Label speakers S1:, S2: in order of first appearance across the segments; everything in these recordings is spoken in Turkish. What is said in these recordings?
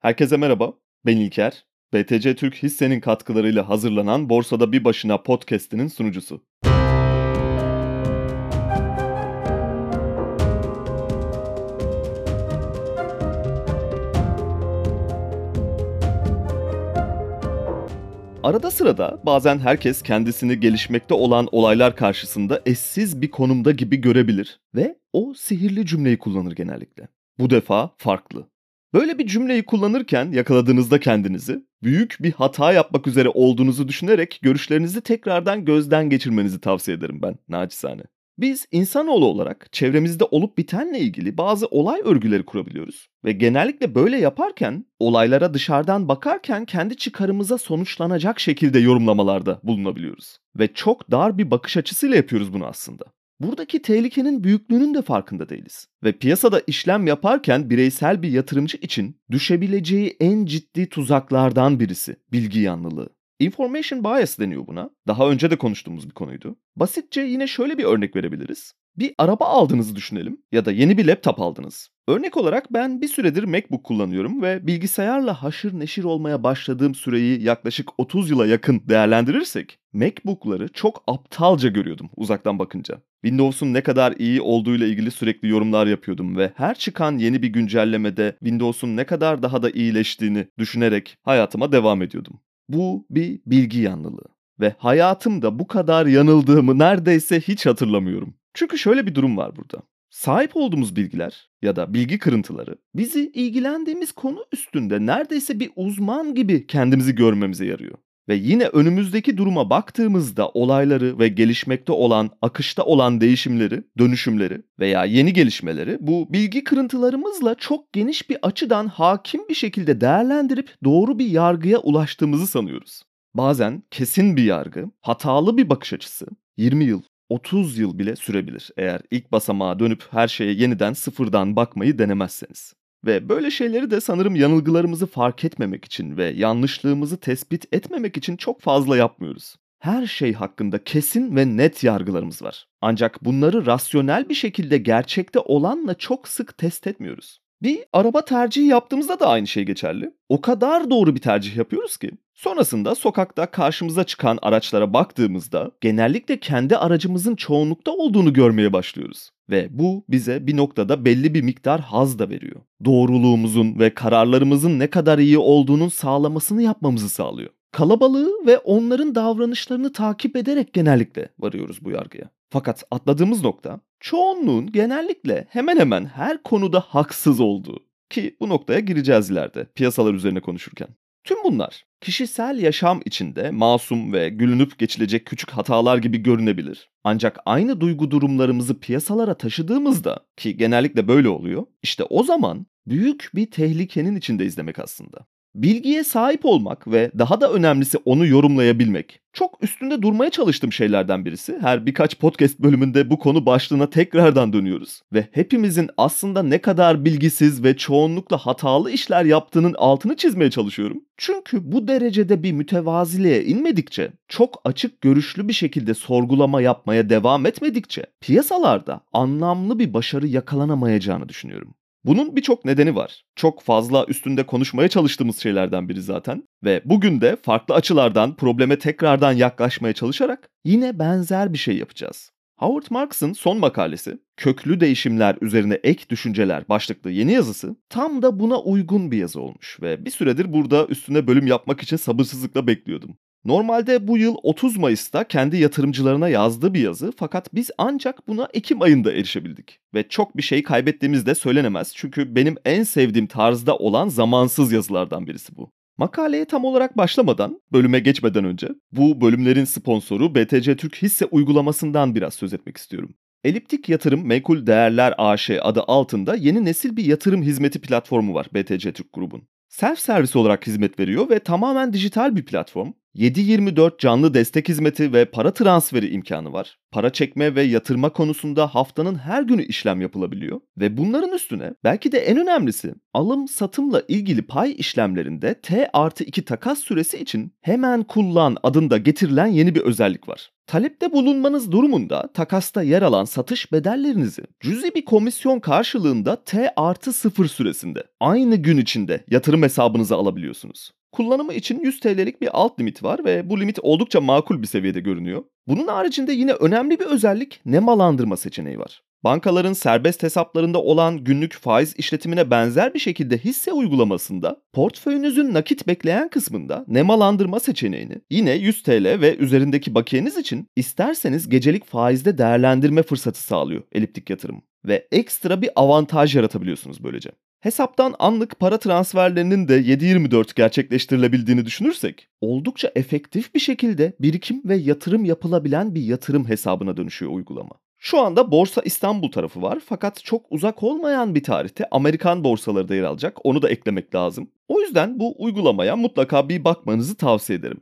S1: Herkese merhaba, ben İlker. BTC Türk hissenin katkılarıyla hazırlanan Borsada Bir Başına podcast'inin sunucusu. Arada sırada bazen herkes kendisini gelişmekte olan olaylar karşısında eşsiz bir konumda gibi görebilir ve o sihirli cümleyi kullanır genellikle. Bu defa farklı. Böyle bir cümleyi kullanırken yakaladığınızda kendinizi büyük bir hata yapmak üzere olduğunuzu düşünerek görüşlerinizi tekrardan gözden geçirmenizi tavsiye ederim ben naçizane. Biz insanoğlu olarak çevremizde olup bitenle ilgili bazı olay örgüleri kurabiliyoruz. Ve genellikle böyle yaparken olaylara dışarıdan bakarken kendi çıkarımıza sonuçlanacak şekilde yorumlamalarda bulunabiliyoruz. Ve çok dar bir bakış açısıyla yapıyoruz bunu aslında. Buradaki tehlikenin büyüklüğünün de farkında değiliz. Ve piyasada işlem yaparken bireysel bir yatırımcı için düşebileceği en ciddi tuzaklardan birisi bilgi yanlılığı. Information bias deniyor buna. Daha önce de konuştuğumuz bir konuydu. Basitçe yine şöyle bir örnek verebiliriz. Bir araba aldığınızı düşünelim ya da yeni bir laptop aldınız. Örnek olarak ben bir süredir MacBook kullanıyorum ve bilgisayarla haşır neşir olmaya başladığım süreyi yaklaşık 30 yıla yakın değerlendirirsek MacBook'ları çok aptalca görüyordum uzaktan bakınca. Windows'un ne kadar iyi olduğuyla ilgili sürekli yorumlar yapıyordum ve her çıkan yeni bir güncellemede Windows'un ne kadar daha da iyileştiğini düşünerek hayatıma devam ediyordum. Bu bir bilgi yanlılığı ve hayatımda bu kadar yanıldığımı neredeyse hiç hatırlamıyorum. Çünkü şöyle bir durum var burada. Sahip olduğumuz bilgiler ya da bilgi kırıntıları bizi ilgilendiğimiz konu üstünde neredeyse bir uzman gibi kendimizi görmemize yarıyor. Ve yine önümüzdeki duruma baktığımızda olayları ve gelişmekte olan, akışta olan değişimleri, dönüşümleri veya yeni gelişmeleri bu bilgi kırıntılarımızla çok geniş bir açıdan hakim bir şekilde değerlendirip doğru bir yargıya ulaştığımızı sanıyoruz. Bazen kesin bir yargı, hatalı bir bakış açısı 20 yıl, 30 yıl bile sürebilir eğer ilk basamağa dönüp her şeye yeniden sıfırdan bakmayı denemezseniz. Ve böyle şeyleri de sanırım yanılgılarımızı fark etmemek için ve yanlışlığımızı tespit etmemek için çok fazla yapmıyoruz. Her şey hakkında kesin ve net yargılarımız var. Ancak bunları rasyonel bir şekilde gerçekte olanla çok sık test etmiyoruz. Bir araba tercihi yaptığımızda da aynı şey geçerli. O kadar doğru bir tercih yapıyoruz ki Sonrasında sokakta karşımıza çıkan araçlara baktığımızda genellikle kendi aracımızın çoğunlukta olduğunu görmeye başlıyoruz. Ve bu bize bir noktada belli bir miktar haz da veriyor. Doğruluğumuzun ve kararlarımızın ne kadar iyi olduğunun sağlamasını yapmamızı sağlıyor. Kalabalığı ve onların davranışlarını takip ederek genellikle varıyoruz bu yargıya. Fakat atladığımız nokta çoğunluğun genellikle hemen hemen her konuda haksız olduğu. Ki bu noktaya gireceğiz ileride piyasalar üzerine konuşurken. Tüm bunlar kişisel yaşam içinde masum ve gülünüp geçilecek küçük hatalar gibi görünebilir. Ancak aynı duygu durumlarımızı piyasalara taşıdığımızda ki genellikle böyle oluyor, işte o zaman büyük bir tehlikenin içinde izlemek aslında. Bilgiye sahip olmak ve daha da önemlisi onu yorumlayabilmek. Çok üstünde durmaya çalıştığım şeylerden birisi. Her birkaç podcast bölümünde bu konu başlığına tekrardan dönüyoruz. Ve hepimizin aslında ne kadar bilgisiz ve çoğunlukla hatalı işler yaptığının altını çizmeye çalışıyorum. Çünkü bu derecede bir mütevaziliğe inmedikçe, çok açık görüşlü bir şekilde sorgulama yapmaya devam etmedikçe piyasalarda anlamlı bir başarı yakalanamayacağını düşünüyorum. Bunun birçok nedeni var. Çok fazla üstünde konuşmaya çalıştığımız şeylerden biri zaten. Ve bugün de farklı açılardan probleme tekrardan yaklaşmaya çalışarak yine benzer bir şey yapacağız. Howard Marks'ın son makalesi, köklü değişimler üzerine ek düşünceler başlıklı yeni yazısı tam da buna uygun bir yazı olmuş ve bir süredir burada üstüne bölüm yapmak için sabırsızlıkla bekliyordum. Normalde bu yıl 30 Mayıs'ta kendi yatırımcılarına yazdığı bir yazı fakat biz ancak buna Ekim ayında erişebildik. Ve çok bir şey kaybettiğimiz de söylenemez çünkü benim en sevdiğim tarzda olan zamansız yazılardan birisi bu. Makaleye tam olarak başlamadan, bölüme geçmeden önce bu bölümlerin sponsoru BTC Türk hisse uygulamasından biraz söz etmek istiyorum. Eliptik Yatırım Menkul Değerler AŞ adı altında yeni nesil bir yatırım hizmeti platformu var BTC Türk grubun self servis olarak hizmet veriyor ve tamamen dijital bir platform. 7-24 canlı destek hizmeti ve para transferi imkanı var. Para çekme ve yatırma konusunda haftanın her günü işlem yapılabiliyor. Ve bunların üstüne belki de en önemlisi alım satımla ilgili pay işlemlerinde T artı 2 takas süresi için hemen kullan adında getirilen yeni bir özellik var. Talepte bulunmanız durumunda takasta yer alan satış bedellerinizi cüzi bir komisyon karşılığında T artı 0 süresinde aynı gün içinde yatırım hesabınıza alabiliyorsunuz. Kullanımı için 100 TL'lik bir alt limit var ve bu limit oldukça makul bir seviyede görünüyor. Bunun haricinde yine önemli bir özellik nemalandırma seçeneği var. Bankaların serbest hesaplarında olan günlük faiz işletimine benzer bir şekilde hisse uygulamasında portföyünüzün nakit bekleyen kısmında nemalandırma seçeneğini yine 100 TL ve üzerindeki bakiyeniz için isterseniz gecelik faizde değerlendirme fırsatı sağlıyor eliptik yatırım ve ekstra bir avantaj yaratabiliyorsunuz böylece. Hesaptan anlık para transferlerinin de 7-24 gerçekleştirilebildiğini düşünürsek oldukça efektif bir şekilde birikim ve yatırım yapılabilen bir yatırım hesabına dönüşüyor uygulama. Şu anda Borsa İstanbul tarafı var fakat çok uzak olmayan bir tarihte Amerikan borsaları da yer alacak. Onu da eklemek lazım. O yüzden bu uygulamaya mutlaka bir bakmanızı tavsiye ederim.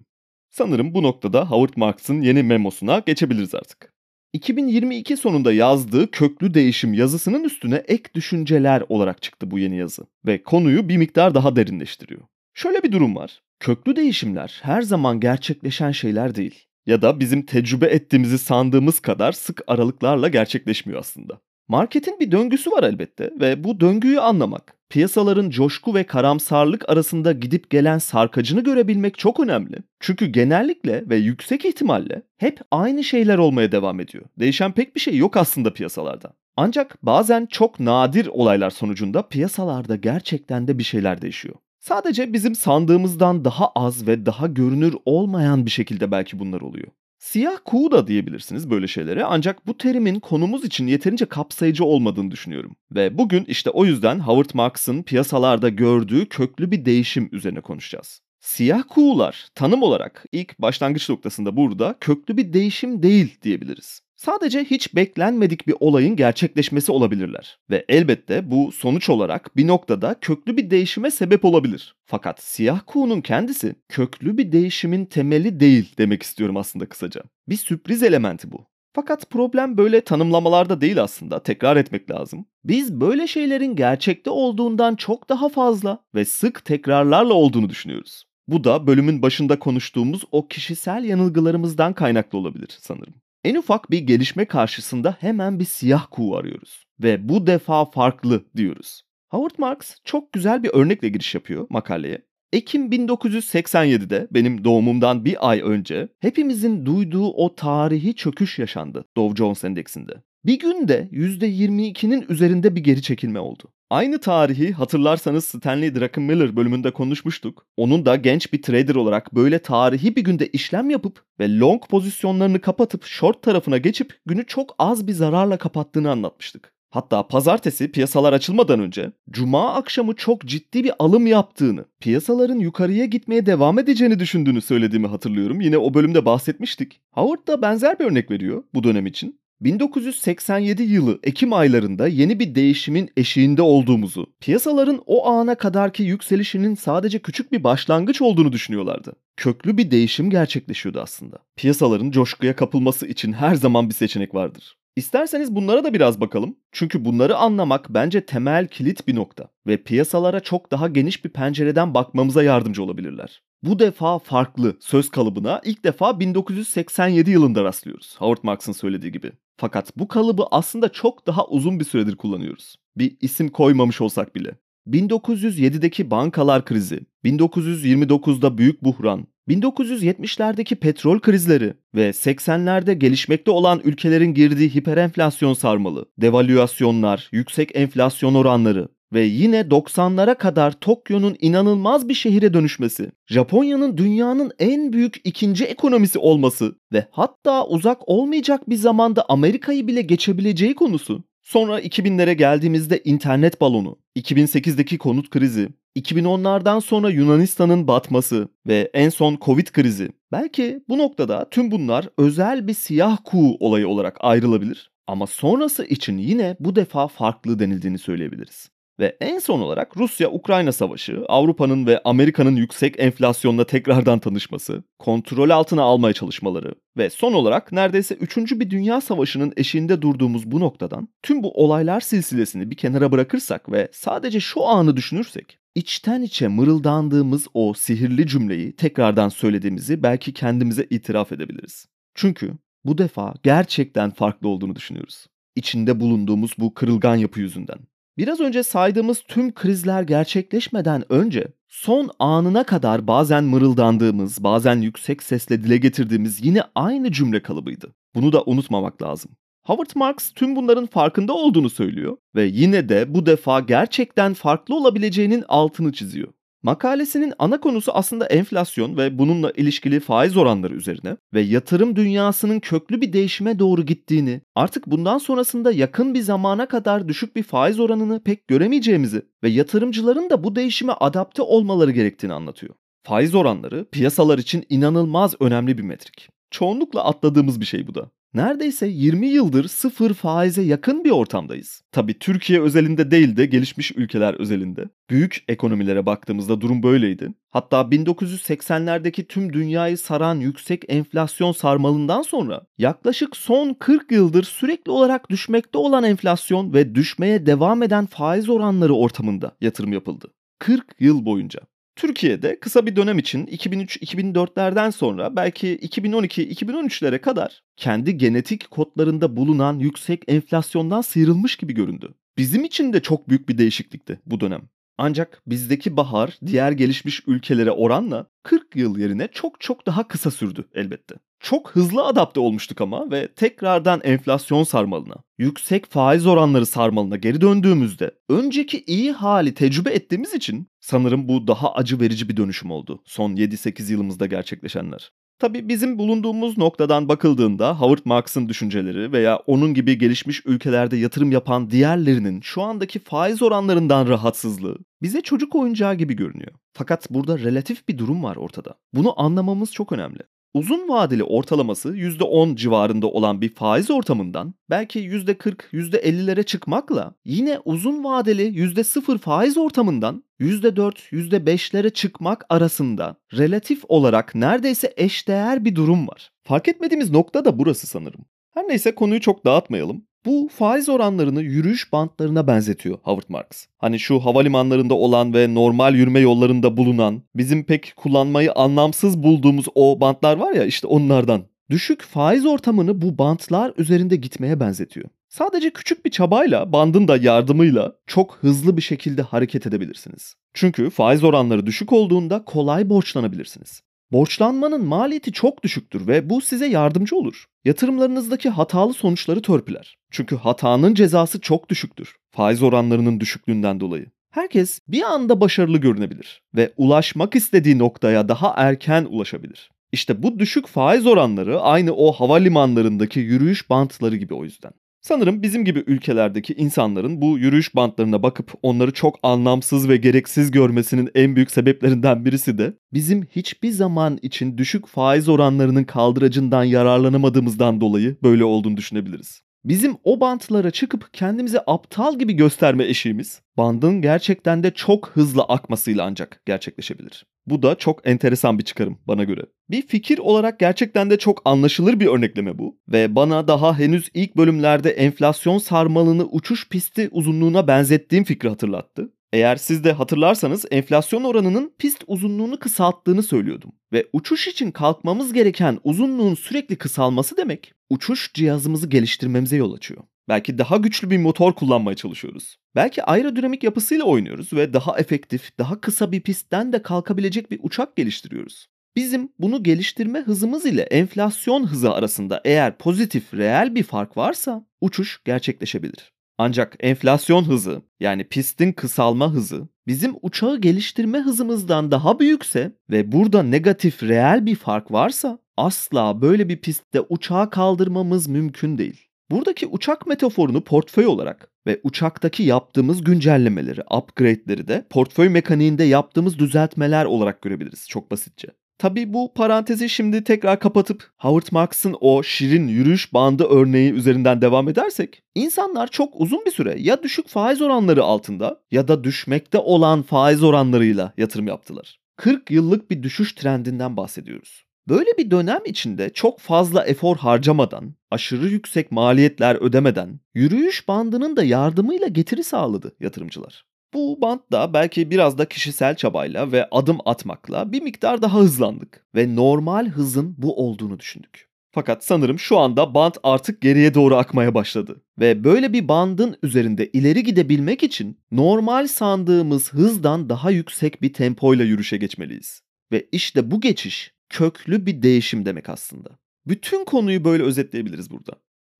S1: Sanırım bu noktada Howard Marks'ın yeni memosuna geçebiliriz artık. 2022 sonunda yazdığı köklü değişim yazısının üstüne ek düşünceler olarak çıktı bu yeni yazı ve konuyu bir miktar daha derinleştiriyor. Şöyle bir durum var. Köklü değişimler her zaman gerçekleşen şeyler değil ya da bizim tecrübe ettiğimizi sandığımız kadar sık aralıklarla gerçekleşmiyor aslında. Marketin bir döngüsü var elbette ve bu döngüyü anlamak, piyasaların coşku ve karamsarlık arasında gidip gelen sarkacını görebilmek çok önemli. Çünkü genellikle ve yüksek ihtimalle hep aynı şeyler olmaya devam ediyor. Değişen pek bir şey yok aslında piyasalarda. Ancak bazen çok nadir olaylar sonucunda piyasalarda gerçekten de bir şeyler değişiyor. Sadece bizim sandığımızdan daha az ve daha görünür olmayan bir şekilde belki bunlar oluyor. Siyah kuğu da diyebilirsiniz böyle şeylere ancak bu terimin konumuz için yeterince kapsayıcı olmadığını düşünüyorum. Ve bugün işte o yüzden Howard Marks'ın piyasalarda gördüğü köklü bir değişim üzerine konuşacağız. Siyah kuğular tanım olarak ilk başlangıç noktasında burada köklü bir değişim değil diyebiliriz. Sadece hiç beklenmedik bir olayın gerçekleşmesi olabilirler ve elbette bu sonuç olarak bir noktada köklü bir değişime sebep olabilir. Fakat siyah kuğunun kendisi köklü bir değişimin temeli değil demek istiyorum aslında kısaca. Bir sürpriz elementi bu. Fakat problem böyle tanımlamalarda değil aslında. Tekrar etmek lazım. Biz böyle şeylerin gerçekte olduğundan çok daha fazla ve sık tekrarlarla olduğunu düşünüyoruz. Bu da bölümün başında konuştuğumuz o kişisel yanılgılarımızdan kaynaklı olabilir sanırım. En ufak bir gelişme karşısında hemen bir siyah kuğu arıyoruz. Ve bu defa farklı diyoruz. Howard Marks çok güzel bir örnekle giriş yapıyor makaleye. Ekim 1987'de benim doğumumdan bir ay önce hepimizin duyduğu o tarihi çöküş yaşandı Dow Jones Endeksinde. Bir günde %22'nin üzerinde bir geri çekilme oldu. Aynı tarihi hatırlarsanız Stanley Druckenmiller bölümünde konuşmuştuk. Onun da genç bir trader olarak böyle tarihi bir günde işlem yapıp ve long pozisyonlarını kapatıp short tarafına geçip günü çok az bir zararla kapattığını anlatmıştık. Hatta pazartesi piyasalar açılmadan önce cuma akşamı çok ciddi bir alım yaptığını, piyasaların yukarıya gitmeye devam edeceğini düşündüğünü söylediğimi hatırlıyorum. Yine o bölümde bahsetmiştik. Howard da benzer bir örnek veriyor bu dönem için. 1987 yılı Ekim aylarında yeni bir değişimin eşiğinde olduğumuzu, piyasaların o ana kadarki yükselişinin sadece küçük bir başlangıç olduğunu düşünüyorlardı. Köklü bir değişim gerçekleşiyordu aslında. Piyasaların coşkuya kapılması için her zaman bir seçenek vardır. İsterseniz bunlara da biraz bakalım. Çünkü bunları anlamak bence temel kilit bir nokta ve piyasalara çok daha geniş bir pencereden bakmamıza yardımcı olabilirler. Bu defa farklı söz kalıbına ilk defa 1987 yılında rastlıyoruz. Howard Marks'ın söylediği gibi. Fakat bu kalıbı aslında çok daha uzun bir süredir kullanıyoruz. Bir isim koymamış olsak bile. 1907'deki bankalar krizi, 1929'da büyük buhran, 1970'lerdeki petrol krizleri ve 80'lerde gelişmekte olan ülkelerin girdiği hiperenflasyon sarmalı, devalüasyonlar, yüksek enflasyon oranları, ve yine 90'lara kadar Tokyo'nun inanılmaz bir şehire dönüşmesi, Japonya'nın dünyanın en büyük ikinci ekonomisi olması ve hatta uzak olmayacak bir zamanda Amerika'yı bile geçebileceği konusu. Sonra 2000'lere geldiğimizde internet balonu, 2008'deki konut krizi, 2010'lardan sonra Yunanistan'ın batması ve en son Covid krizi. Belki bu noktada tüm bunlar özel bir siyah kuğu olayı olarak ayrılabilir. Ama sonrası için yine bu defa farklı denildiğini söyleyebiliriz. Ve en son olarak Rusya-Ukrayna savaşı, Avrupa'nın ve Amerika'nın yüksek enflasyonla tekrardan tanışması, kontrol altına almaya çalışmaları ve son olarak neredeyse 3. bir dünya savaşının eşiğinde durduğumuz bu noktadan tüm bu olaylar silsilesini bir kenara bırakırsak ve sadece şu anı düşünürsek içten içe mırıldandığımız o sihirli cümleyi tekrardan söylediğimizi belki kendimize itiraf edebiliriz. Çünkü bu defa gerçekten farklı olduğunu düşünüyoruz. İçinde bulunduğumuz bu kırılgan yapı yüzünden. Biraz önce saydığımız tüm krizler gerçekleşmeden önce son anına kadar bazen mırıldandığımız, bazen yüksek sesle dile getirdiğimiz yine aynı cümle kalıbıydı. Bunu da unutmamak lazım. Howard Marks tüm bunların farkında olduğunu söylüyor ve yine de bu defa gerçekten farklı olabileceğinin altını çiziyor. Makalesinin ana konusu aslında enflasyon ve bununla ilişkili faiz oranları üzerine ve yatırım dünyasının köklü bir değişime doğru gittiğini, artık bundan sonrasında yakın bir zamana kadar düşük bir faiz oranını pek göremeyeceğimizi ve yatırımcıların da bu değişime adapte olmaları gerektiğini anlatıyor. Faiz oranları piyasalar için inanılmaz önemli bir metrik. Çoğunlukla atladığımız bir şey bu da. Neredeyse 20 yıldır sıfır faize yakın bir ortamdayız. Tabi Türkiye özelinde değil de gelişmiş ülkeler özelinde. Büyük ekonomilere baktığımızda durum böyleydi. Hatta 1980'lerdeki tüm dünyayı saran yüksek enflasyon sarmalından sonra yaklaşık son 40 yıldır sürekli olarak düşmekte olan enflasyon ve düşmeye devam eden faiz oranları ortamında yatırım yapıldı. 40 yıl boyunca. Türkiye'de kısa bir dönem için 2003-2004'lerden sonra belki 2012-2013'lere kadar kendi genetik kodlarında bulunan yüksek enflasyondan sıyrılmış gibi göründü. Bizim için de çok büyük bir değişiklikti bu dönem. Ancak bizdeki bahar diğer gelişmiş ülkelere oranla 40 yıl yerine çok çok daha kısa sürdü elbette. Çok hızlı adapte olmuştuk ama ve tekrardan enflasyon sarmalına, yüksek faiz oranları sarmalına geri döndüğümüzde önceki iyi hali tecrübe ettiğimiz için sanırım bu daha acı verici bir dönüşüm oldu son 7-8 yılımızda gerçekleşenler. Tabi bizim bulunduğumuz noktadan bakıldığında Howard Marks'ın düşünceleri veya onun gibi gelişmiş ülkelerde yatırım yapan diğerlerinin şu andaki faiz oranlarından rahatsızlığı bize çocuk oyuncağı gibi görünüyor. Fakat burada relatif bir durum var ortada. Bunu anlamamız çok önemli. Uzun vadeli ortalaması %10 civarında olan bir faiz ortamından belki %40, %50'lere çıkmakla yine uzun vadeli %0 faiz ortamından %4, %5'lere çıkmak arasında relatif olarak neredeyse eşdeğer bir durum var. Fark etmediğimiz nokta da burası sanırım. Her neyse konuyu çok dağıtmayalım. Bu faiz oranlarını yürüyüş bantlarına benzetiyor Howard Marks. Hani şu havalimanlarında olan ve normal yürüme yollarında bulunan, bizim pek kullanmayı anlamsız bulduğumuz o bantlar var ya işte onlardan. Düşük faiz ortamını bu bantlar üzerinde gitmeye benzetiyor. Sadece küçük bir çabayla, bandın da yardımıyla çok hızlı bir şekilde hareket edebilirsiniz. Çünkü faiz oranları düşük olduğunda kolay borçlanabilirsiniz. Borçlanmanın maliyeti çok düşüktür ve bu size yardımcı olur. Yatırımlarınızdaki hatalı sonuçları törpüler. Çünkü hatanın cezası çok düşüktür. Faiz oranlarının düşüklüğünden dolayı. Herkes bir anda başarılı görünebilir ve ulaşmak istediği noktaya daha erken ulaşabilir. İşte bu düşük faiz oranları aynı o havalimanlarındaki yürüyüş bantları gibi o yüzden. Sanırım bizim gibi ülkelerdeki insanların bu yürüyüş bantlarına bakıp onları çok anlamsız ve gereksiz görmesinin en büyük sebeplerinden birisi de bizim hiçbir zaman için düşük faiz oranlarının kaldıracından yararlanamadığımızdan dolayı böyle olduğunu düşünebiliriz. Bizim o bantlara çıkıp kendimizi aptal gibi gösterme eşiğimiz bandın gerçekten de çok hızlı akmasıyla ancak gerçekleşebilir. Bu da çok enteresan bir çıkarım bana göre. Bir fikir olarak gerçekten de çok anlaşılır bir örnekleme bu ve bana daha henüz ilk bölümlerde enflasyon sarmalını uçuş pisti uzunluğuna benzettiğim fikri hatırlattı. Eğer siz de hatırlarsanız enflasyon oranının pist uzunluğunu kısalttığını söylüyordum. Ve uçuş için kalkmamız gereken uzunluğun sürekli kısalması demek uçuş cihazımızı geliştirmemize yol açıyor. Belki daha güçlü bir motor kullanmaya çalışıyoruz. Belki aerodinamik yapısıyla oynuyoruz ve daha efektif, daha kısa bir pistten de kalkabilecek bir uçak geliştiriyoruz. Bizim bunu geliştirme hızımız ile enflasyon hızı arasında eğer pozitif, reel bir fark varsa uçuş gerçekleşebilir. Ancak enflasyon hızı yani pistin kısalma hızı bizim uçağı geliştirme hızımızdan daha büyükse ve burada negatif reel bir fark varsa asla böyle bir pistte uçağı kaldırmamız mümkün değil. Buradaki uçak metaforunu portföy olarak ve uçaktaki yaptığımız güncellemeleri, upgrade'leri de portföy mekaniğinde yaptığımız düzeltmeler olarak görebiliriz çok basitçe. Tabi bu parantezi şimdi tekrar kapatıp Howard Marks'ın o şirin yürüyüş bandı örneği üzerinden devam edersek, insanlar çok uzun bir süre ya düşük faiz oranları altında ya da düşmekte olan faiz oranlarıyla yatırım yaptılar. 40 yıllık bir düşüş trendinden bahsediyoruz. Böyle bir dönem içinde çok fazla efor harcamadan, aşırı yüksek maliyetler ödemeden, yürüyüş bandının da yardımıyla getiri sağladı yatırımcılar. Bu bantta belki biraz da kişisel çabayla ve adım atmakla bir miktar daha hızlandık ve normal hızın bu olduğunu düşündük. Fakat sanırım şu anda bant artık geriye doğru akmaya başladı. Ve böyle bir bandın üzerinde ileri gidebilmek için normal sandığımız hızdan daha yüksek bir tempoyla yürüyüşe geçmeliyiz. Ve işte bu geçiş köklü bir değişim demek aslında. Bütün konuyu böyle özetleyebiliriz burada.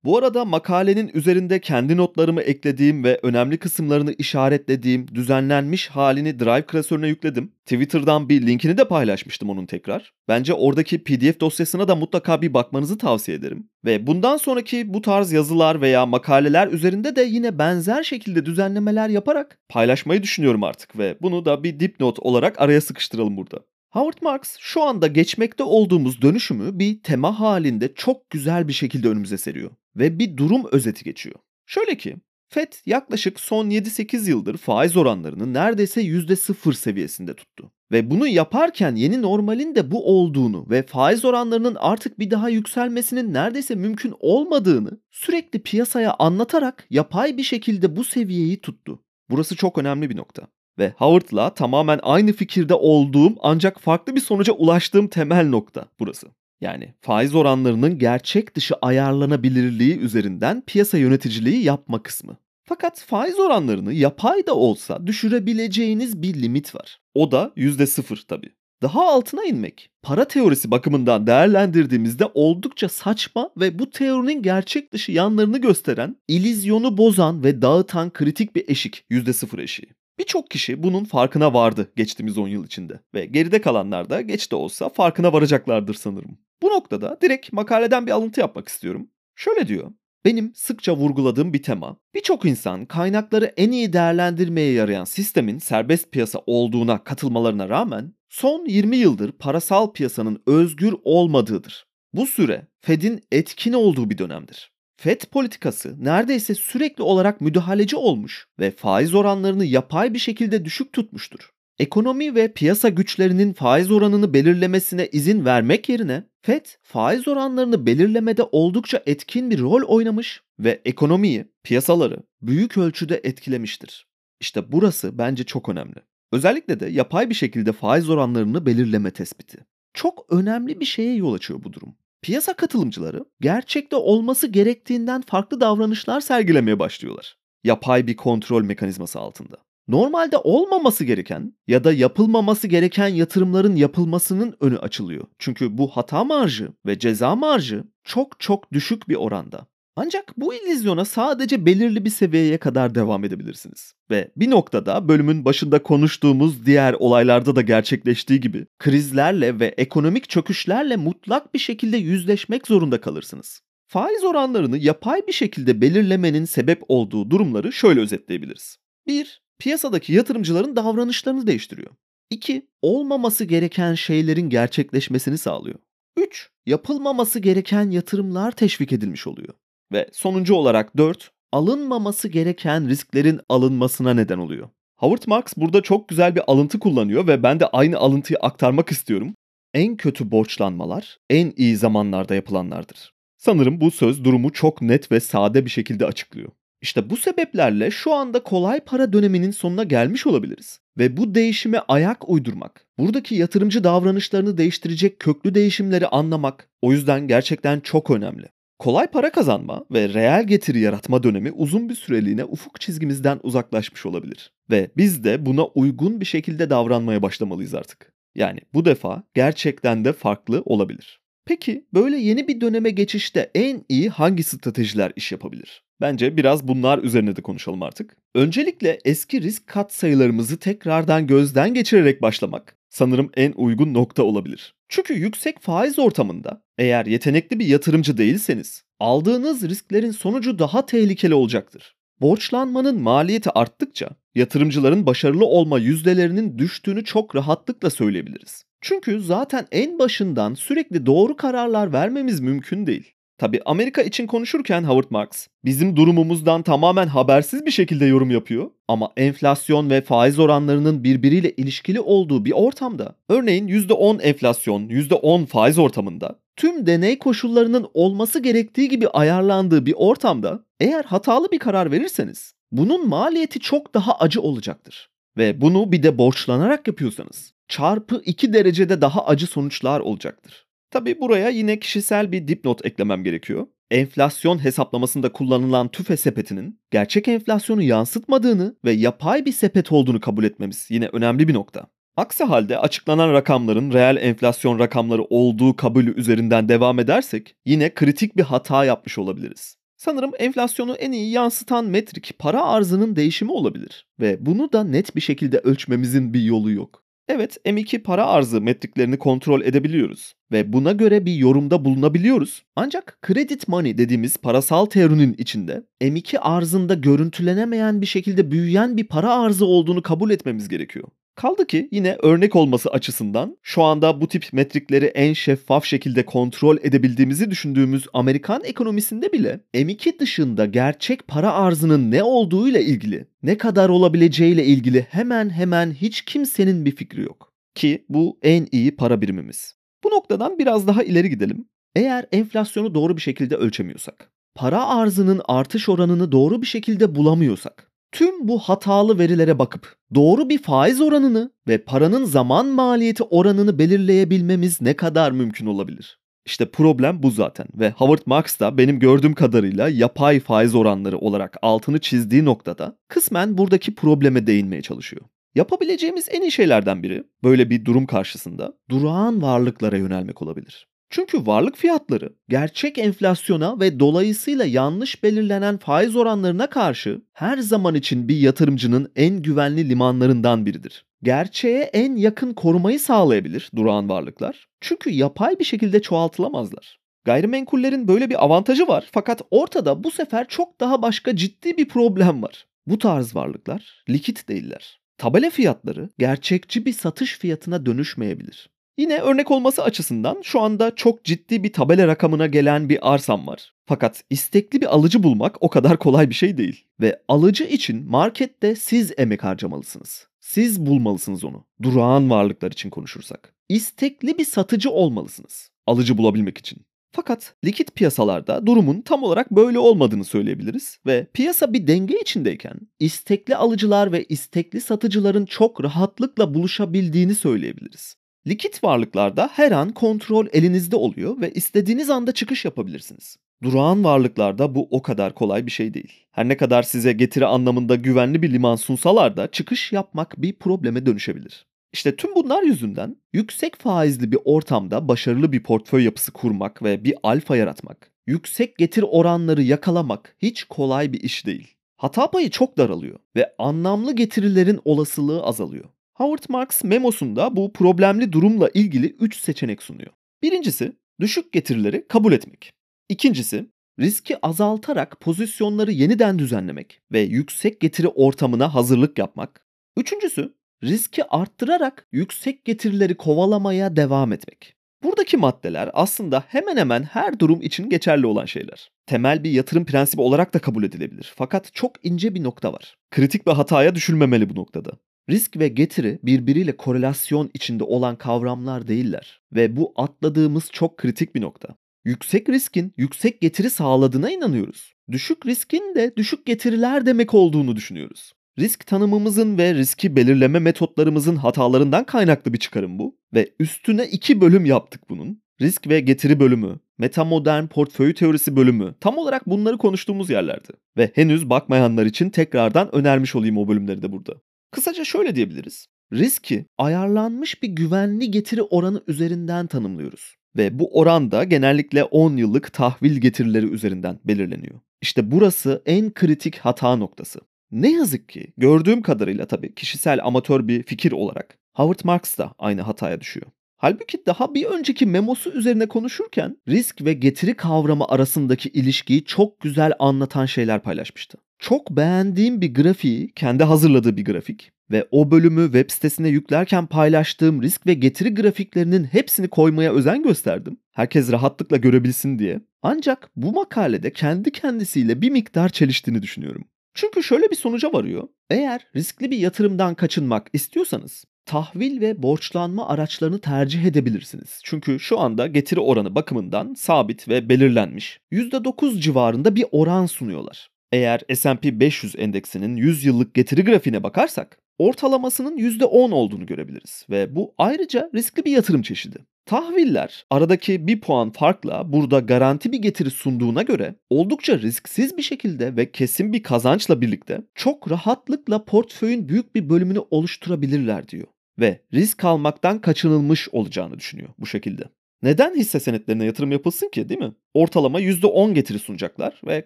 S1: Bu arada makalenin üzerinde kendi notlarımı eklediğim ve önemli kısımlarını işaretlediğim düzenlenmiş halini Drive klasörüne yükledim. Twitter'dan bir linkini de paylaşmıştım onun tekrar. Bence oradaki PDF dosyasına da mutlaka bir bakmanızı tavsiye ederim. Ve bundan sonraki bu tarz yazılar veya makaleler üzerinde de yine benzer şekilde düzenlemeler yaparak paylaşmayı düşünüyorum artık ve bunu da bir dipnot olarak araya sıkıştıralım burada. Howard Marks şu anda geçmekte olduğumuz dönüşümü bir tema halinde çok güzel bir şekilde önümüze seriyor ve bir durum özeti geçiyor. Şöyle ki, FED yaklaşık son 7-8 yıldır faiz oranlarını neredeyse %0 seviyesinde tuttu. Ve bunu yaparken yeni normalin de bu olduğunu ve faiz oranlarının artık bir daha yükselmesinin neredeyse mümkün olmadığını sürekli piyasaya anlatarak yapay bir şekilde bu seviyeyi tuttu. Burası çok önemli bir nokta ve Howard'la tamamen aynı fikirde olduğum ancak farklı bir sonuca ulaştığım temel nokta burası. Yani faiz oranlarının gerçek dışı ayarlanabilirliği üzerinden piyasa yöneticiliği yapma kısmı. Fakat faiz oranlarını yapay da olsa düşürebileceğiniz bir limit var. O da %0 tabii. Daha altına inmek, para teorisi bakımından değerlendirdiğimizde oldukça saçma ve bu teorinin gerçek dışı yanlarını gösteren, ilizyonu bozan ve dağıtan kritik bir eşik %0 eşiği. Birçok kişi bunun farkına vardı geçtiğimiz 10 yıl içinde ve geride kalanlar da geç de olsa farkına varacaklardır sanırım. Bu noktada direkt makaleden bir alıntı yapmak istiyorum. Şöyle diyor. Benim sıkça vurguladığım bir tema. Birçok insan kaynakları en iyi değerlendirmeye yarayan sistemin serbest piyasa olduğuna katılmalarına rağmen son 20 yıldır parasal piyasanın özgür olmadığıdır. Bu süre Fed'in etkin olduğu bir dönemdir. FED politikası neredeyse sürekli olarak müdahaleci olmuş ve faiz oranlarını yapay bir şekilde düşük tutmuştur. Ekonomi ve piyasa güçlerinin faiz oranını belirlemesine izin vermek yerine FED faiz oranlarını belirlemede oldukça etkin bir rol oynamış ve ekonomiyi, piyasaları büyük ölçüde etkilemiştir. İşte burası bence çok önemli. Özellikle de yapay bir şekilde faiz oranlarını belirleme tespiti. Çok önemli bir şeye yol açıyor bu durum. Piyasa katılımcıları gerçekte olması gerektiğinden farklı davranışlar sergilemeye başlıyorlar. Yapay bir kontrol mekanizması altında. Normalde olmaması gereken ya da yapılmaması gereken yatırımların yapılmasının önü açılıyor. Çünkü bu hata marjı ve ceza marjı çok çok düşük bir oranda. Ancak bu illüzyona sadece belirli bir seviyeye kadar devam edebilirsiniz. Ve bir noktada bölümün başında konuştuğumuz diğer olaylarda da gerçekleştiği gibi krizlerle ve ekonomik çöküşlerle mutlak bir şekilde yüzleşmek zorunda kalırsınız. Faiz oranlarını yapay bir şekilde belirlemenin sebep olduğu durumları şöyle özetleyebiliriz. 1. Piyasadaki yatırımcıların davranışlarını değiştiriyor. 2. Olmaması gereken şeylerin gerçekleşmesini sağlıyor. 3. Yapılmaması gereken yatırımlar teşvik edilmiş oluyor. Ve sonuncu olarak 4, alınmaması gereken risklerin alınmasına neden oluyor. Howard Marks burada çok güzel bir alıntı kullanıyor ve ben de aynı alıntıyı aktarmak istiyorum. En kötü borçlanmalar en iyi zamanlarda yapılanlardır. Sanırım bu söz durumu çok net ve sade bir şekilde açıklıyor. İşte bu sebeplerle şu anda kolay para döneminin sonuna gelmiş olabiliriz. Ve bu değişime ayak uydurmak, buradaki yatırımcı davranışlarını değiştirecek köklü değişimleri anlamak o yüzden gerçekten çok önemli. Kolay para kazanma ve reel getiri yaratma dönemi uzun bir süreliğine ufuk çizgimizden uzaklaşmış olabilir. Ve biz de buna uygun bir şekilde davranmaya başlamalıyız artık. Yani bu defa gerçekten de farklı olabilir. Peki böyle yeni bir döneme geçişte en iyi hangi stratejiler iş yapabilir? Bence biraz bunlar üzerine de konuşalım artık. Öncelikle eski risk kat sayılarımızı tekrardan gözden geçirerek başlamak sanırım en uygun nokta olabilir. Çünkü yüksek faiz ortamında eğer yetenekli bir yatırımcı değilseniz aldığınız risklerin sonucu daha tehlikeli olacaktır. Borçlanmanın maliyeti arttıkça yatırımcıların başarılı olma yüzdelerinin düştüğünü çok rahatlıkla söyleyebiliriz. Çünkü zaten en başından sürekli doğru kararlar vermemiz mümkün değil. Tabi Amerika için konuşurken Howard Marks bizim durumumuzdan tamamen habersiz bir şekilde yorum yapıyor. Ama enflasyon ve faiz oranlarının birbiriyle ilişkili olduğu bir ortamda, örneğin %10 enflasyon, %10 faiz ortamında tüm deney koşullarının olması gerektiği gibi ayarlandığı bir ortamda eğer hatalı bir karar verirseniz bunun maliyeti çok daha acı olacaktır. Ve bunu bir de borçlanarak yapıyorsanız çarpı 2 derecede daha acı sonuçlar olacaktır. Tabi buraya yine kişisel bir dipnot eklemem gerekiyor. Enflasyon hesaplamasında kullanılan tüfe sepetinin gerçek enflasyonu yansıtmadığını ve yapay bir sepet olduğunu kabul etmemiz yine önemli bir nokta. Aksi halde açıklanan rakamların reel enflasyon rakamları olduğu kabulü üzerinden devam edersek yine kritik bir hata yapmış olabiliriz. Sanırım enflasyonu en iyi yansıtan metrik para arzının değişimi olabilir ve bunu da net bir şekilde ölçmemizin bir yolu yok. Evet M2 para arzı metriklerini kontrol edebiliyoruz ve buna göre bir yorumda bulunabiliyoruz. Ancak credit money dediğimiz parasal teorinin içinde M2 arzında görüntülenemeyen bir şekilde büyüyen bir para arzı olduğunu kabul etmemiz gerekiyor. Kaldı ki yine örnek olması açısından şu anda bu tip metrikleri en şeffaf şekilde kontrol edebildiğimizi düşündüğümüz Amerikan ekonomisinde bile M2 dışında gerçek para arzının ne olduğuyla ilgili, ne kadar olabileceğiyle ilgili hemen hemen hiç kimsenin bir fikri yok. Ki bu en iyi para birimimiz. Bu noktadan biraz daha ileri gidelim. Eğer enflasyonu doğru bir şekilde ölçemiyorsak, para arzının artış oranını doğru bir şekilde bulamıyorsak, Tüm bu hatalı verilere bakıp doğru bir faiz oranını ve paranın zaman maliyeti oranını belirleyebilmemiz ne kadar mümkün olabilir? İşte problem bu zaten ve Howard Marks da benim gördüğüm kadarıyla yapay faiz oranları olarak altını çizdiği noktada kısmen buradaki probleme değinmeye çalışıyor. Yapabileceğimiz en iyi şeylerden biri böyle bir durum karşısında durağan varlıklara yönelmek olabilir. Çünkü varlık fiyatları gerçek enflasyona ve dolayısıyla yanlış belirlenen faiz oranlarına karşı her zaman için bir yatırımcının en güvenli limanlarından biridir. Gerçeğe en yakın korumayı sağlayabilir durağan varlıklar. Çünkü yapay bir şekilde çoğaltılamazlar. Gayrimenkullerin böyle bir avantajı var fakat ortada bu sefer çok daha başka ciddi bir problem var. Bu tarz varlıklar likit değiller. Tabela fiyatları gerçekçi bir satış fiyatına dönüşmeyebilir. Yine örnek olması açısından şu anda çok ciddi bir tabela rakamına gelen bir arsam var. Fakat istekli bir alıcı bulmak o kadar kolay bir şey değil. Ve alıcı için markette siz emek harcamalısınız. Siz bulmalısınız onu. Durağan varlıklar için konuşursak. İstekli bir satıcı olmalısınız. Alıcı bulabilmek için. Fakat likit piyasalarda durumun tam olarak böyle olmadığını söyleyebiliriz ve piyasa bir denge içindeyken istekli alıcılar ve istekli satıcıların çok rahatlıkla buluşabildiğini söyleyebiliriz. Likit varlıklarda her an kontrol elinizde oluyor ve istediğiniz anda çıkış yapabilirsiniz. Durağan varlıklarda bu o kadar kolay bir şey değil. Her ne kadar size getiri anlamında güvenli bir liman sunsalar da çıkış yapmak bir probleme dönüşebilir. İşte tüm bunlar yüzünden yüksek faizli bir ortamda başarılı bir portföy yapısı kurmak ve bir alfa yaratmak, yüksek getir oranları yakalamak hiç kolay bir iş değil. Hata payı çok daralıyor ve anlamlı getirilerin olasılığı azalıyor. Howard Marks memosunda bu problemli durumla ilgili 3 seçenek sunuyor. Birincisi, düşük getirileri kabul etmek. İkincisi, riski azaltarak pozisyonları yeniden düzenlemek ve yüksek getiri ortamına hazırlık yapmak. Üçüncüsü, riski arttırarak yüksek getirileri kovalamaya devam etmek. Buradaki maddeler aslında hemen hemen her durum için geçerli olan şeyler. Temel bir yatırım prensibi olarak da kabul edilebilir. Fakat çok ince bir nokta var. Kritik bir hataya düşülmemeli bu noktada. Risk ve getiri birbiriyle korelasyon içinde olan kavramlar değiller ve bu atladığımız çok kritik bir nokta. Yüksek riskin yüksek getiri sağladığına inanıyoruz. Düşük riskin de düşük getiriler demek olduğunu düşünüyoruz. Risk tanımımızın ve riski belirleme metotlarımızın hatalarından kaynaklı bir çıkarım bu ve üstüne iki bölüm yaptık bunun. Risk ve getiri bölümü, metamodern portföy teorisi bölümü tam olarak bunları konuştuğumuz yerlerdi. Ve henüz bakmayanlar için tekrardan önermiş olayım o bölümleri de burada. Kısaca şöyle diyebiliriz. Riski ayarlanmış bir güvenli getiri oranı üzerinden tanımlıyoruz. Ve bu oran da genellikle 10 yıllık tahvil getirileri üzerinden belirleniyor. İşte burası en kritik hata noktası. Ne yazık ki gördüğüm kadarıyla tabii kişisel amatör bir fikir olarak Howard Marks da aynı hataya düşüyor. Halbuki daha bir önceki memosu üzerine konuşurken risk ve getiri kavramı arasındaki ilişkiyi çok güzel anlatan şeyler paylaşmıştı. Çok beğendiğim bir grafiği, kendi hazırladığı bir grafik. Ve o bölümü web sitesine yüklerken paylaştığım risk ve getiri grafiklerinin hepsini koymaya özen gösterdim. Herkes rahatlıkla görebilsin diye. Ancak bu makalede kendi kendisiyle bir miktar çeliştiğini düşünüyorum. Çünkü şöyle bir sonuca varıyor. Eğer riskli bir yatırımdan kaçınmak istiyorsanız tahvil ve borçlanma araçlarını tercih edebilirsiniz. Çünkü şu anda getiri oranı bakımından sabit ve belirlenmiş. %9 civarında bir oran sunuyorlar. Eğer S&P 500 endeksinin 100 yıllık getiri grafiğine bakarsak ortalamasının %10 olduğunu görebiliriz ve bu ayrıca riskli bir yatırım çeşidi. Tahviller aradaki bir puan farkla burada garanti bir getiri sunduğuna göre oldukça risksiz bir şekilde ve kesin bir kazançla birlikte çok rahatlıkla portföyün büyük bir bölümünü oluşturabilirler diyor ve risk almaktan kaçınılmış olacağını düşünüyor bu şekilde. Neden hisse senetlerine yatırım yapılsın ki değil mi? Ortalama %10 getiri sunacaklar ve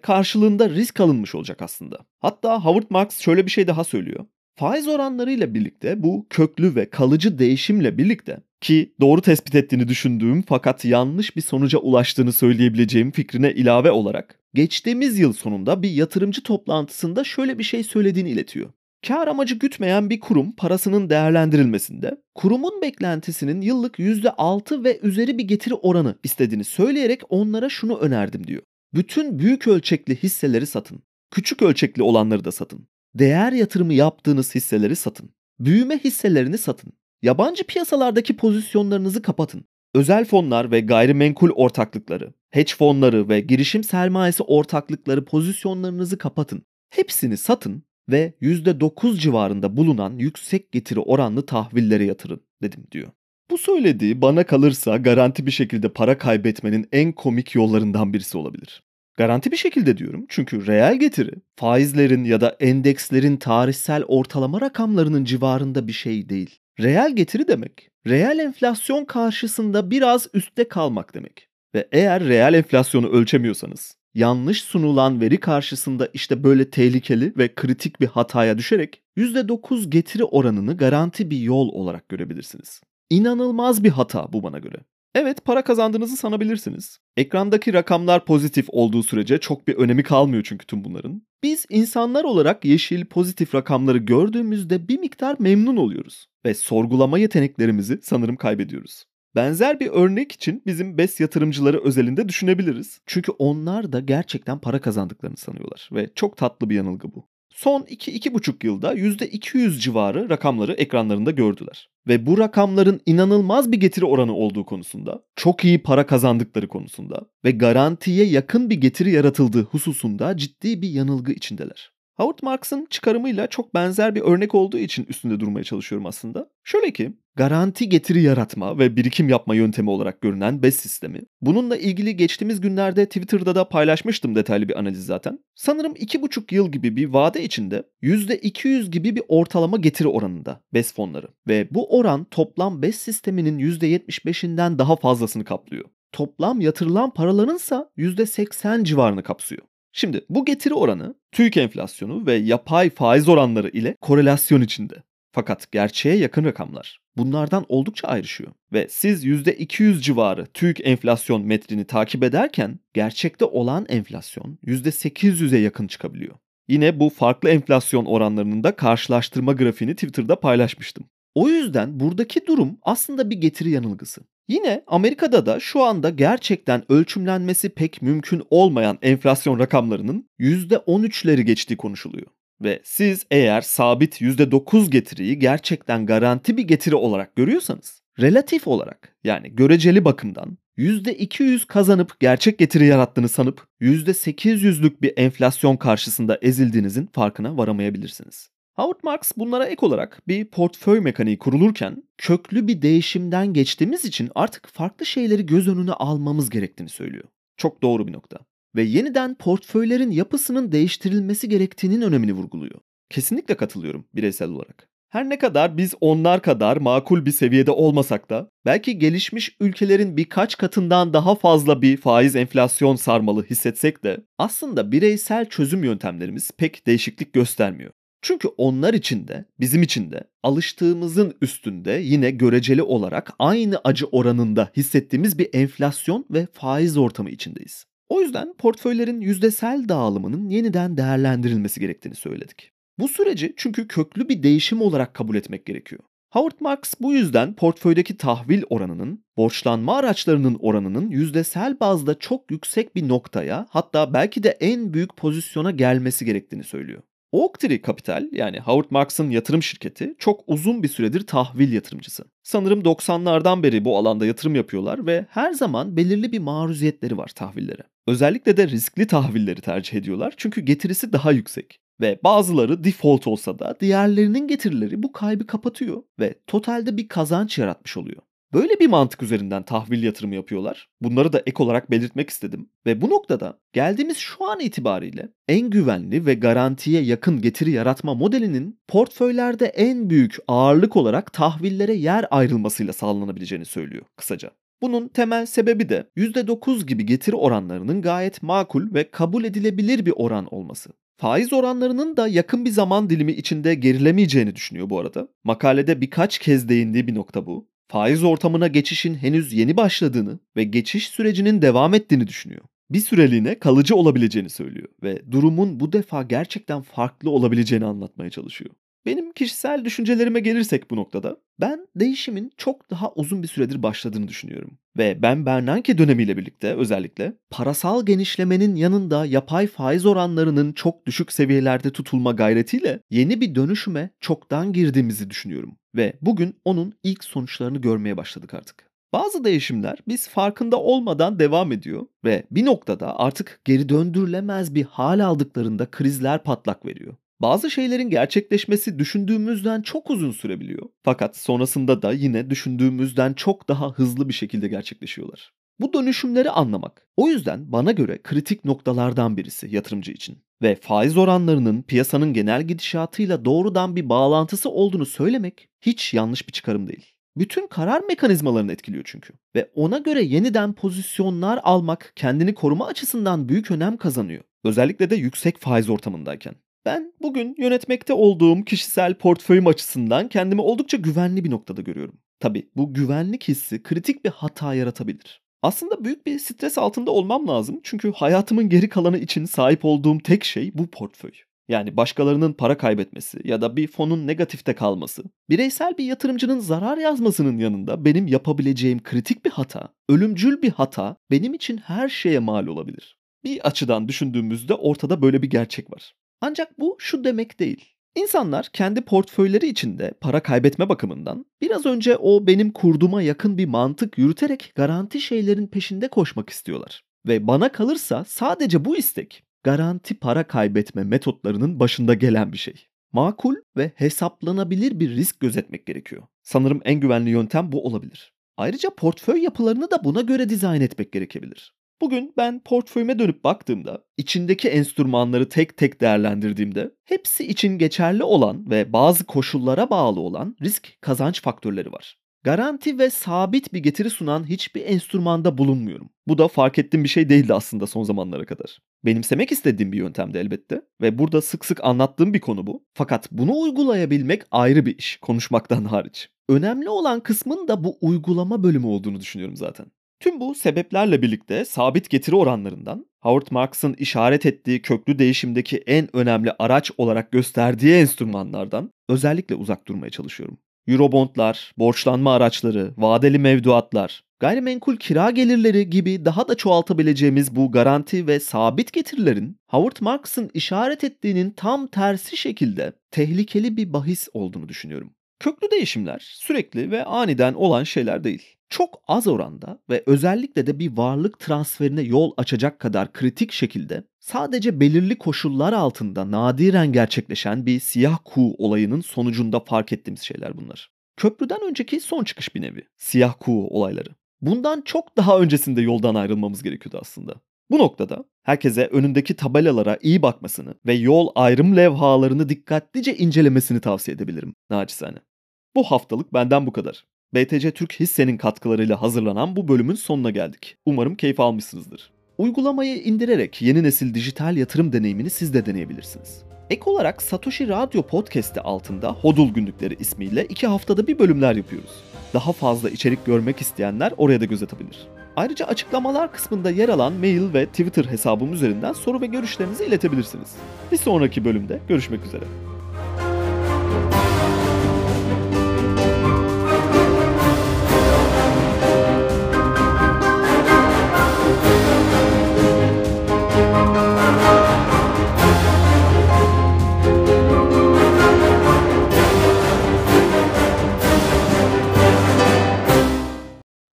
S1: karşılığında risk alınmış olacak aslında. Hatta Howard Marks şöyle bir şey daha söylüyor. Faiz oranlarıyla birlikte bu köklü ve kalıcı değişimle birlikte ki doğru tespit ettiğini düşündüğüm fakat yanlış bir sonuca ulaştığını söyleyebileceğim fikrine ilave olarak geçtiğimiz yıl sonunda bir yatırımcı toplantısında şöyle bir şey söylediğini iletiyor. Kar amacı gütmeyen bir kurum parasının değerlendirilmesinde kurumun beklentisinin yıllık %6 ve üzeri bir getiri oranı istediğini söyleyerek onlara şunu önerdim diyor. Bütün büyük ölçekli hisseleri satın. Küçük ölçekli olanları da satın. Değer yatırımı yaptığınız hisseleri satın. Büyüme hisselerini satın. Yabancı piyasalardaki pozisyonlarınızı kapatın. Özel fonlar ve gayrimenkul ortaklıkları, hedge fonları ve girişim sermayesi ortaklıkları pozisyonlarınızı kapatın. Hepsini satın ve %9 civarında bulunan yüksek getiri oranlı tahvillere yatırın dedim diyor. Bu söylediği bana kalırsa garanti bir şekilde para kaybetmenin en komik yollarından birisi olabilir. Garanti bir şekilde diyorum çünkü reel getiri faizlerin ya da endekslerin tarihsel ortalama rakamlarının civarında bir şey değil. Reel getiri demek, reel enflasyon karşısında biraz üstte kalmak demek. Ve eğer reel enflasyonu ölçemiyorsanız, yanlış sunulan veri karşısında işte böyle tehlikeli ve kritik bir hataya düşerek %9 getiri oranını garanti bir yol olarak görebilirsiniz. İnanılmaz bir hata bu bana göre. Evet para kazandığınızı sanabilirsiniz. Ekrandaki rakamlar pozitif olduğu sürece çok bir önemi kalmıyor çünkü tüm bunların. Biz insanlar olarak yeşil pozitif rakamları gördüğümüzde bir miktar memnun oluyoruz ve sorgulama yeteneklerimizi sanırım kaybediyoruz. Benzer bir örnek için bizim BES yatırımcıları özelinde düşünebiliriz. Çünkü onlar da gerçekten para kazandıklarını sanıyorlar ve çok tatlı bir yanılgı bu. Son 2-2,5 yılda %200 civarı rakamları ekranlarında gördüler. Ve bu rakamların inanılmaz bir getiri oranı olduğu konusunda, çok iyi para kazandıkları konusunda ve garantiye yakın bir getiri yaratıldığı hususunda ciddi bir yanılgı içindeler. Howard Marks'ın çıkarımıyla çok benzer bir örnek olduğu için üstünde durmaya çalışıyorum aslında. Şöyle ki, garanti getiri yaratma ve birikim yapma yöntemi olarak görünen BES sistemi. Bununla ilgili geçtiğimiz günlerde Twitter'da da paylaşmıştım detaylı bir analiz zaten. Sanırım 2,5 yıl gibi bir vade içinde %200 gibi bir ortalama getiri oranında BES fonları. Ve bu oran toplam BES sisteminin %75'inden daha fazlasını kaplıyor. Toplam yatırılan paralarınsa %80 civarını kapsıyor. Şimdi bu getiri oranı TÜİK enflasyonu ve yapay faiz oranları ile korelasyon içinde. Fakat gerçeğe yakın rakamlar bunlardan oldukça ayrışıyor. Ve siz %200 civarı TÜİK enflasyon metrini takip ederken gerçekte olan enflasyon %800'e yakın çıkabiliyor. Yine bu farklı enflasyon oranlarının da karşılaştırma grafiğini Twitter'da paylaşmıştım. O yüzden buradaki durum aslında bir getiri yanılgısı. Yine Amerika'da da şu anda gerçekten ölçümlenmesi pek mümkün olmayan enflasyon rakamlarının %13'leri geçtiği konuşuluyor. Ve siz eğer sabit %9 getiriyi gerçekten garanti bir getiri olarak görüyorsanız, relatif olarak yani göreceli bakımdan %200 kazanıp gerçek getiri yarattığını sanıp %800'lük bir enflasyon karşısında ezildiğinizin farkına varamayabilirsiniz. Howard Marks bunlara ek olarak bir portföy mekaniği kurulurken köklü bir değişimden geçtiğimiz için artık farklı şeyleri göz önüne almamız gerektiğini söylüyor. Çok doğru bir nokta. Ve yeniden portföylerin yapısının değiştirilmesi gerektiğinin önemini vurguluyor. Kesinlikle katılıyorum bireysel olarak. Her ne kadar biz onlar kadar makul bir seviyede olmasak da belki gelişmiş ülkelerin birkaç katından daha fazla bir faiz enflasyon sarmalı hissetsek de aslında bireysel çözüm yöntemlerimiz pek değişiklik göstermiyor. Çünkü onlar için de bizim için de alıştığımızın üstünde yine göreceli olarak aynı acı oranında hissettiğimiz bir enflasyon ve faiz ortamı içindeyiz. O yüzden portföylerin yüzdesel dağılımının yeniden değerlendirilmesi gerektiğini söyledik. Bu süreci çünkü köklü bir değişim olarak kabul etmek gerekiyor. Howard Marks bu yüzden portföydeki tahvil oranının, borçlanma araçlarının oranının yüzdesel bazda çok yüksek bir noktaya hatta belki de en büyük pozisyona gelmesi gerektiğini söylüyor. Oaktree Capital yani Howard Marks'ın yatırım şirketi çok uzun bir süredir tahvil yatırımcısı. Sanırım 90'lardan beri bu alanda yatırım yapıyorlar ve her zaman belirli bir maruziyetleri var tahvillere. Özellikle de riskli tahvilleri tercih ediyorlar çünkü getirisi daha yüksek. Ve bazıları default olsa da diğerlerinin getirileri bu kaybı kapatıyor ve totalde bir kazanç yaratmış oluyor. Böyle bir mantık üzerinden tahvil yatırımı yapıyorlar. Bunları da ek olarak belirtmek istedim. Ve bu noktada geldiğimiz şu an itibariyle en güvenli ve garantiye yakın getiri yaratma modelinin portföylerde en büyük ağırlık olarak tahvillere yer ayrılmasıyla sağlanabileceğini söylüyor kısaca. Bunun temel sebebi de %9 gibi getiri oranlarının gayet makul ve kabul edilebilir bir oran olması. Faiz oranlarının da yakın bir zaman dilimi içinde gerilemeyeceğini düşünüyor bu arada. Makalede birkaç kez değindiği bir nokta bu. Faiz ortamına geçişin henüz yeni başladığını ve geçiş sürecinin devam ettiğini düşünüyor. Bir süreliğine kalıcı olabileceğini söylüyor ve durumun bu defa gerçekten farklı olabileceğini anlatmaya çalışıyor. Benim kişisel düşüncelerime gelirsek bu noktada ben değişimin çok daha uzun bir süredir başladığını düşünüyorum. Ve Ben Bernanke dönemiyle birlikte özellikle parasal genişlemenin yanında yapay faiz oranlarının çok düşük seviyelerde tutulma gayretiyle yeni bir dönüşüme çoktan girdiğimizi düşünüyorum. Ve bugün onun ilk sonuçlarını görmeye başladık artık. Bazı değişimler biz farkında olmadan devam ediyor ve bir noktada artık geri döndürülemez bir hal aldıklarında krizler patlak veriyor. Bazı şeylerin gerçekleşmesi düşündüğümüzden çok uzun sürebiliyor. Fakat sonrasında da yine düşündüğümüzden çok daha hızlı bir şekilde gerçekleşiyorlar. Bu dönüşümleri anlamak o yüzden bana göre kritik noktalardan birisi yatırımcı için. Ve faiz oranlarının piyasanın genel gidişatıyla doğrudan bir bağlantısı olduğunu söylemek hiç yanlış bir çıkarım değil. Bütün karar mekanizmalarını etkiliyor çünkü. Ve ona göre yeniden pozisyonlar almak kendini koruma açısından büyük önem kazanıyor. Özellikle de yüksek faiz ortamındayken. Ben bugün yönetmekte olduğum kişisel portföyüm açısından kendimi oldukça güvenli bir noktada görüyorum. Tabi bu güvenlik hissi kritik bir hata yaratabilir. Aslında büyük bir stres altında olmam lazım çünkü hayatımın geri kalanı için sahip olduğum tek şey bu portföy. Yani başkalarının para kaybetmesi ya da bir fonun negatifte kalması, bireysel bir yatırımcının zarar yazmasının yanında benim yapabileceğim kritik bir hata, ölümcül bir hata benim için her şeye mal olabilir. Bir açıdan düşündüğümüzde ortada böyle bir gerçek var. Ancak bu şu demek değil. İnsanlar kendi portföyleri içinde para kaybetme bakımından biraz önce o benim kurduğuma yakın bir mantık yürüterek garanti şeylerin peşinde koşmak istiyorlar. Ve bana kalırsa sadece bu istek garanti para kaybetme metotlarının başında gelen bir şey. Makul ve hesaplanabilir bir risk gözetmek gerekiyor. Sanırım en güvenli yöntem bu olabilir. Ayrıca portföy yapılarını da buna göre dizayn etmek gerekebilir. Bugün ben portföyüme dönüp baktığımda, içindeki enstrümanları tek tek değerlendirdiğimde hepsi için geçerli olan ve bazı koşullara bağlı olan risk kazanç faktörleri var. Garanti ve sabit bir getiri sunan hiçbir enstrümanda bulunmuyorum. Bu da fark ettiğim bir şey değildi aslında son zamanlara kadar. Benimsemek istediğim bir yöntemdi elbette ve burada sık sık anlattığım bir konu bu. Fakat bunu uygulayabilmek ayrı bir iş, konuşmaktan hariç. Önemli olan kısmın da bu uygulama bölümü olduğunu düşünüyorum zaten. Tüm bu sebeplerle birlikte sabit getiri oranlarından Howard Marks'ın işaret ettiği köklü değişimdeki en önemli araç olarak gösterdiği enstrümanlardan özellikle uzak durmaya çalışıyorum. Eurobondlar, borçlanma araçları, vadeli mevduatlar, gayrimenkul kira gelirleri gibi daha da çoğaltabileceğimiz bu garanti ve sabit getirilerin Howard Marks'ın işaret ettiğinin tam tersi şekilde tehlikeli bir bahis olduğunu düşünüyorum. Köklü değişimler sürekli ve aniden olan şeyler değil çok az oranda ve özellikle de bir varlık transferine yol açacak kadar kritik şekilde sadece belirli koşullar altında nadiren gerçekleşen bir siyah kuğu olayının sonucunda fark ettiğimiz şeyler bunlar. Köprüden önceki son çıkış bir nevi. Siyah kuğu olayları. Bundan çok daha öncesinde yoldan ayrılmamız gerekiyordu aslında. Bu noktada herkese önündeki tabelalara iyi bakmasını ve yol ayrım levhalarını dikkatlice incelemesini tavsiye edebilirim naçizane. Bu haftalık benden bu kadar. BTC Türk hissenin katkılarıyla hazırlanan bu bölümün sonuna geldik. Umarım keyif almışsınızdır. Uygulamayı indirerek yeni nesil dijital yatırım deneyimini siz de deneyebilirsiniz. Ek olarak Satoshi Radyo Podcast'i altında Hodul Günlükleri ismiyle iki haftada bir bölümler yapıyoruz. Daha fazla içerik görmek isteyenler oraya da göz atabilir. Ayrıca açıklamalar kısmında yer alan mail ve Twitter hesabım üzerinden soru ve görüşlerinizi iletebilirsiniz. Bir sonraki bölümde görüşmek üzere.